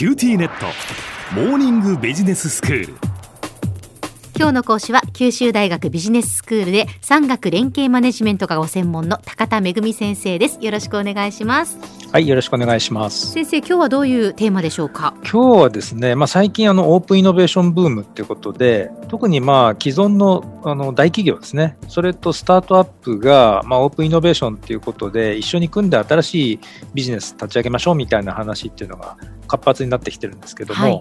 QTnet モーニングビジネススクール。今日の講師は九州大学ビジネススクールで産学連携マネジメントがご専門の高田仁先生です。よろしくお願いします。はいよろしくお願いします。先生今日はどういうテーマでしょうか？今日はですねまあ最近あのオープンイノベーションブームっていうことで特にまあ既存のあの大企業ですね。それとスタートアップがまあオープンイノベーションっていうことで一緒に組んで新しいビジネス立ち上げましょうみたいな話っていうのが活発になってきてるんですけども、はい、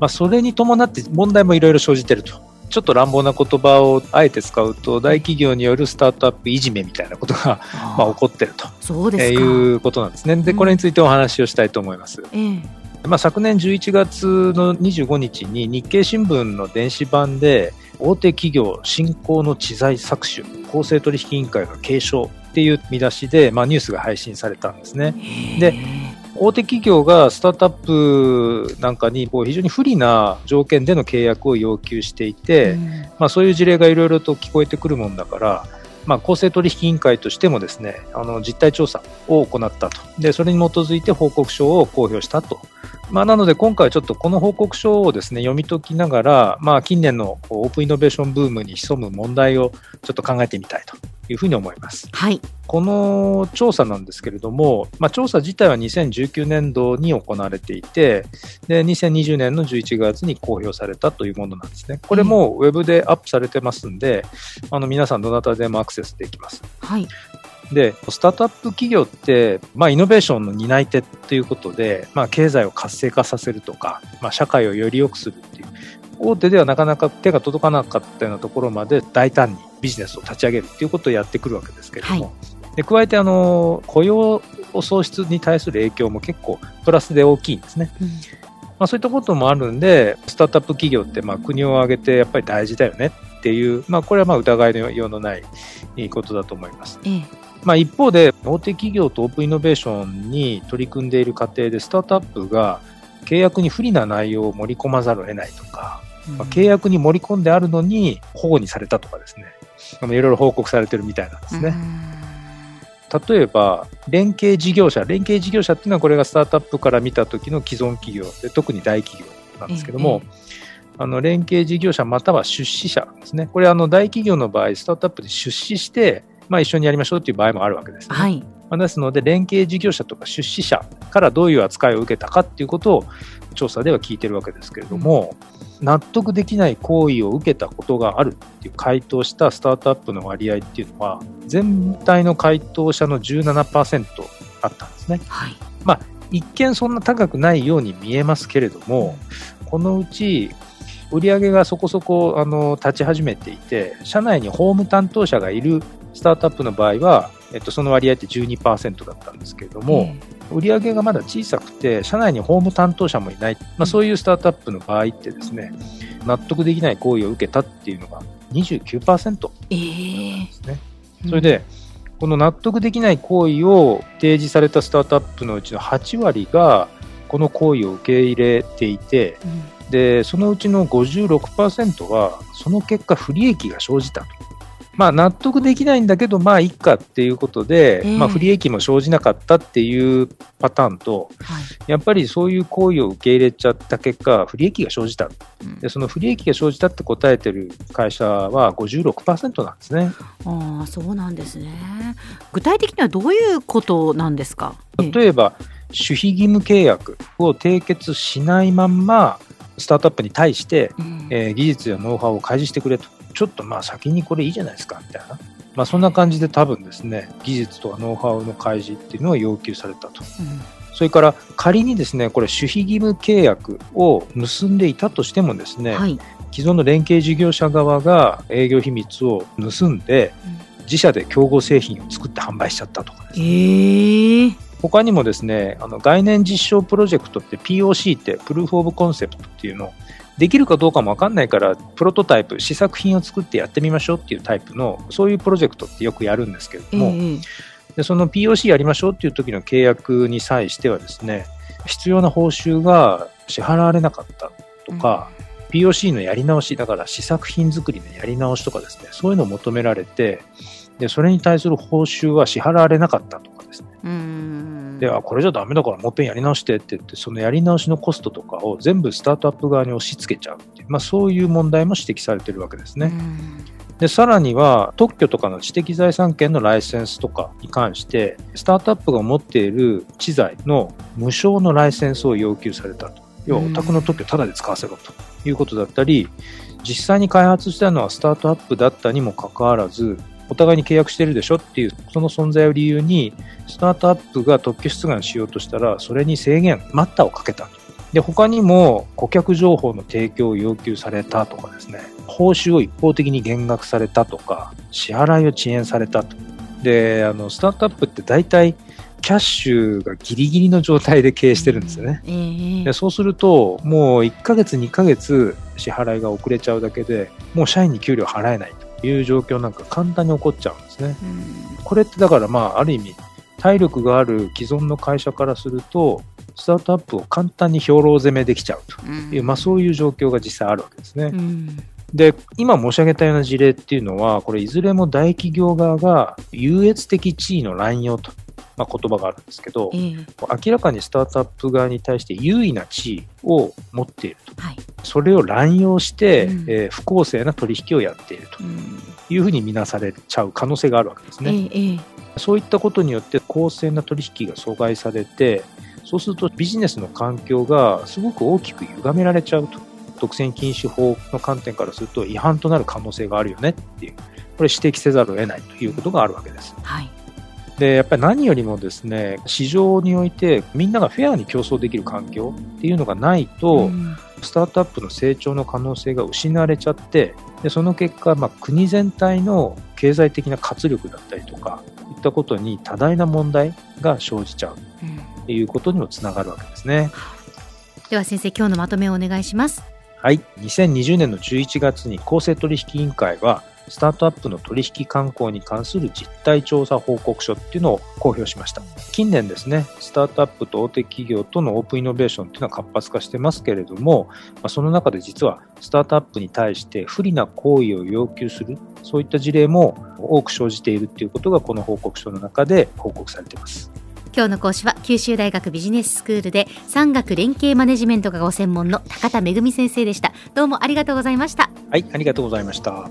まあそれに伴って問題もいろいろ生じてるとちょっと乱暴な言葉をあえて使うと大企業によるスタートアップいじめみたいなことがまあ起こってるとそうですいうことなんですね。でこれについてお話をしたいと思います。うん、まあ、昨年11月の25日に日経新聞の電子版で大手企業新興の知財搾取公正取引委員会が継承っていう見出しで、まあ、ニュースが配信されたんですね。で大手企業がスタートアップなんかにこう非常に不利な条件での契約を要求していて、うん、まあ、そういう事例がいろいろと聞こえてくるもんだから、まあ、公正取引委員会としてもですねあの実態調査を行ったと。でそれに基づいて報告書を公表したと。まあ、なので今回はちょっとこの報告書をですね読み解きながら、まあ、近年のオープンイノベーションブームに潜む問題をちょっと考えてみたいというふうに思います。はい。この調査なんですけれども、まあ、調査自体は2019年度に行われていて、で、2020年の11月に公表されたというものなんですね。これもウェブでアップされてますんで、あの、皆さんどなたでもアクセスできます。はい。で、スタートアップ企業って、まあ、イノベーションの担い手ということで、まあ、経済を活性化させるとか、まあ、社会をより良くするっていう、大手ではなかなか手が届かなかったようなところまで大胆にビジネスを立ち上げるっていうことをやってくるわけですけれども、はい、で加えてあの雇用創出に対する影響も結構プラスで大きいんですね。うんまあ、そういったこともあるんで、スタートアップ企業ってまあ国を挙げてやっぱり大事だよねっていう、まあ、これはまあ疑いのようのないことだと思います。ええ、まあ、一方で、大手企業とオープンイノベーションに取り組んでいる過程で、スタートアップが契約に不利な内容を盛り込まざるを得ないとか、まあ、契約に盛り込んであるのに保護にされたとかですね、いろいろ報告されてるみたいなんですね。例えば、連携事業者、連携事業者っていうのはこれがスタートアップから見た時の既存企業で、特に大企業なんですけども、あの連携事業者または出資者ですね。これあの大企業の場合、スタートアップで出資して、まあ、一緒にやりましょうっていう場合もあるわけですね。はい、まあ、ですので、連携事業者とか出資者からどういう扱いを受けたかっていうことを調査では聞いてるわけですけれども、うん、納得できない行為を受けたことがあるっていう回答したスタートアップの割合っていうのは、全体の回答者の17%あったんですね。はい、まあ、一見そんな高くないように見えますけれども、このうち売上がそこそこあの立ち始めていて、社内に法務担当者がいるスタートアップの場合は、えっと、その割合って12%だったんですけれども、うん、売上がまだ小さくて、社内に法務担当者もいない、まあ、そういうスタートアップの場合ってですね、納得できない行為を受けたっていうのが29%なんですね。えー、それで、この納得できない行為を提示されたスタートアップのうちの8割が、この行為を受け入れていて、うん、でそのうちの56%は、その結果、不利益が生じたと。まあ、納得できないんだけど、まあ、いっかっていうことで、えー、まあ、不利益も生じなかったっていうパターンと、はい、やっぱりそういう行為を受け入れちゃった結果、不利益が生じた、うん、でその不利益が生じたって答えてる会社は56%なんですね。あそうなんですね。具体的にはどういうことなんですか？例えば、守秘義務契約を締結しないまんま、スタートアップに対して、うん、えー、技術やノウハウを開示してくれと。ちょっとまあ先にこれいいじゃないですかみたいな。まあそんな感じで多分ですね、技術とかノウハウの開示っていうのを要求されたと。うんそれから仮にですね、これ守秘義務契約を結んでいたとしてもですね、はい、既存の連携事業者側が営業秘密を盗んで、うん、自社で競合製品を作って販売しちゃったとかですね。えー他にもですね、あの概念実証プロジェクトって POC ってプルーフオブコンセプトっていうのをできるかどうかもわかんないから、プロトタイプ、試作品を作ってやってみましょうっていうタイプの、そういうプロジェクトってよくやるんですけれども、えー、でその POC やりましょうっていう時の契約に際してはですね、必要な報酬が支払われなかったとか、うん、POC のやり直し、だから試作品作りのやり直しとかですね、そういうのを求められて、で、それに対する報酬は支払われなかったとかですね。ではこれじゃダメだからもっぺんやり直してって言ってそのやり直しのコストとかを全部スタートアップ側に押し付けちゃうっていう、まあ、そういう問題も指摘されてるわけですね。でさらには特許とかの知的財産権のライセンスとかに関してスタートアップが持っている知財の無償のライセンスを要求されたと要はお宅の特許をタダで使わせろということだったり実際に開発したのはスタートアップだったにもかかわらずお互いに契約してるでしょっていうその存在を理由にスタートアップが特許出願しようとしたらそれに制限待ったをかけた。とで他にも顧客情報の提供を要求されたとかですね。報酬を一方的に減額されたとか支払いを遅延されたと。であのスタートアップって大体キャッシュがギリギリの状態で経営してるんですよね、えーでそうするともう1ヶ月2ヶ月支払いが遅れちゃうだけでもう社員に給料払えないという状況なんか簡単に起こっちゃうんですね。うん。これってだからまあある意味体力がある既存の会社からするとスタートアップを簡単に兵糧攻めできちゃうと。いう、まあ、そういう状況が実際あるわけですね。うん。で今申し上げたような事例っていうのはこれいずれも大企業側が優越的地位の乱用と、まあ、言葉があるんですけどえー明らかにスタートアップ側に対して優位な地位を持っていると。はい。それを乱用して、うん。えー不公正な取引をやっていると。うん。いうふうに見なされちゃう可能性があるわけですえね。ーえ。ーそういったことによって公正な取引が阻害されて、そうするとビジネスの環境がすごく大きく歪められちゃうと。独占禁止法の観点からすると違反となる可能性があるよねっていう、これ指摘せざるを得ないということがあるわけです。はいで、やっぱり何よりもですね、市場においてみんながフェアに競争できる環境っていうのがないと、うんスタートアップの成長の可能性が失われちゃって、でその結果、まあ、国全体の経済的な活力だったりとか、いったことに多大な問題が生じちゃううんということにもつながるわけですね。では先生今日のまとめをお願いしますはい。2020年の11月に公正取引委員会は、スタートアップの取引慣行に関する実態調査報告書っていうのを公表しました。近年ですね、スタートアップと大手企業とのオープンイノベーションっていうのは活発化してますけれども、まあ、その中で実はスタートアップに対して不利な行為を要求する、そういった事例も多く生じているっていうことがこの報告書の中で報告されています。今日の講師は九州大学ビジネススクールで産学連携マネジメントがご専門の高田恵先生でしたどうもありがとうございましたはい、ありがとうございました。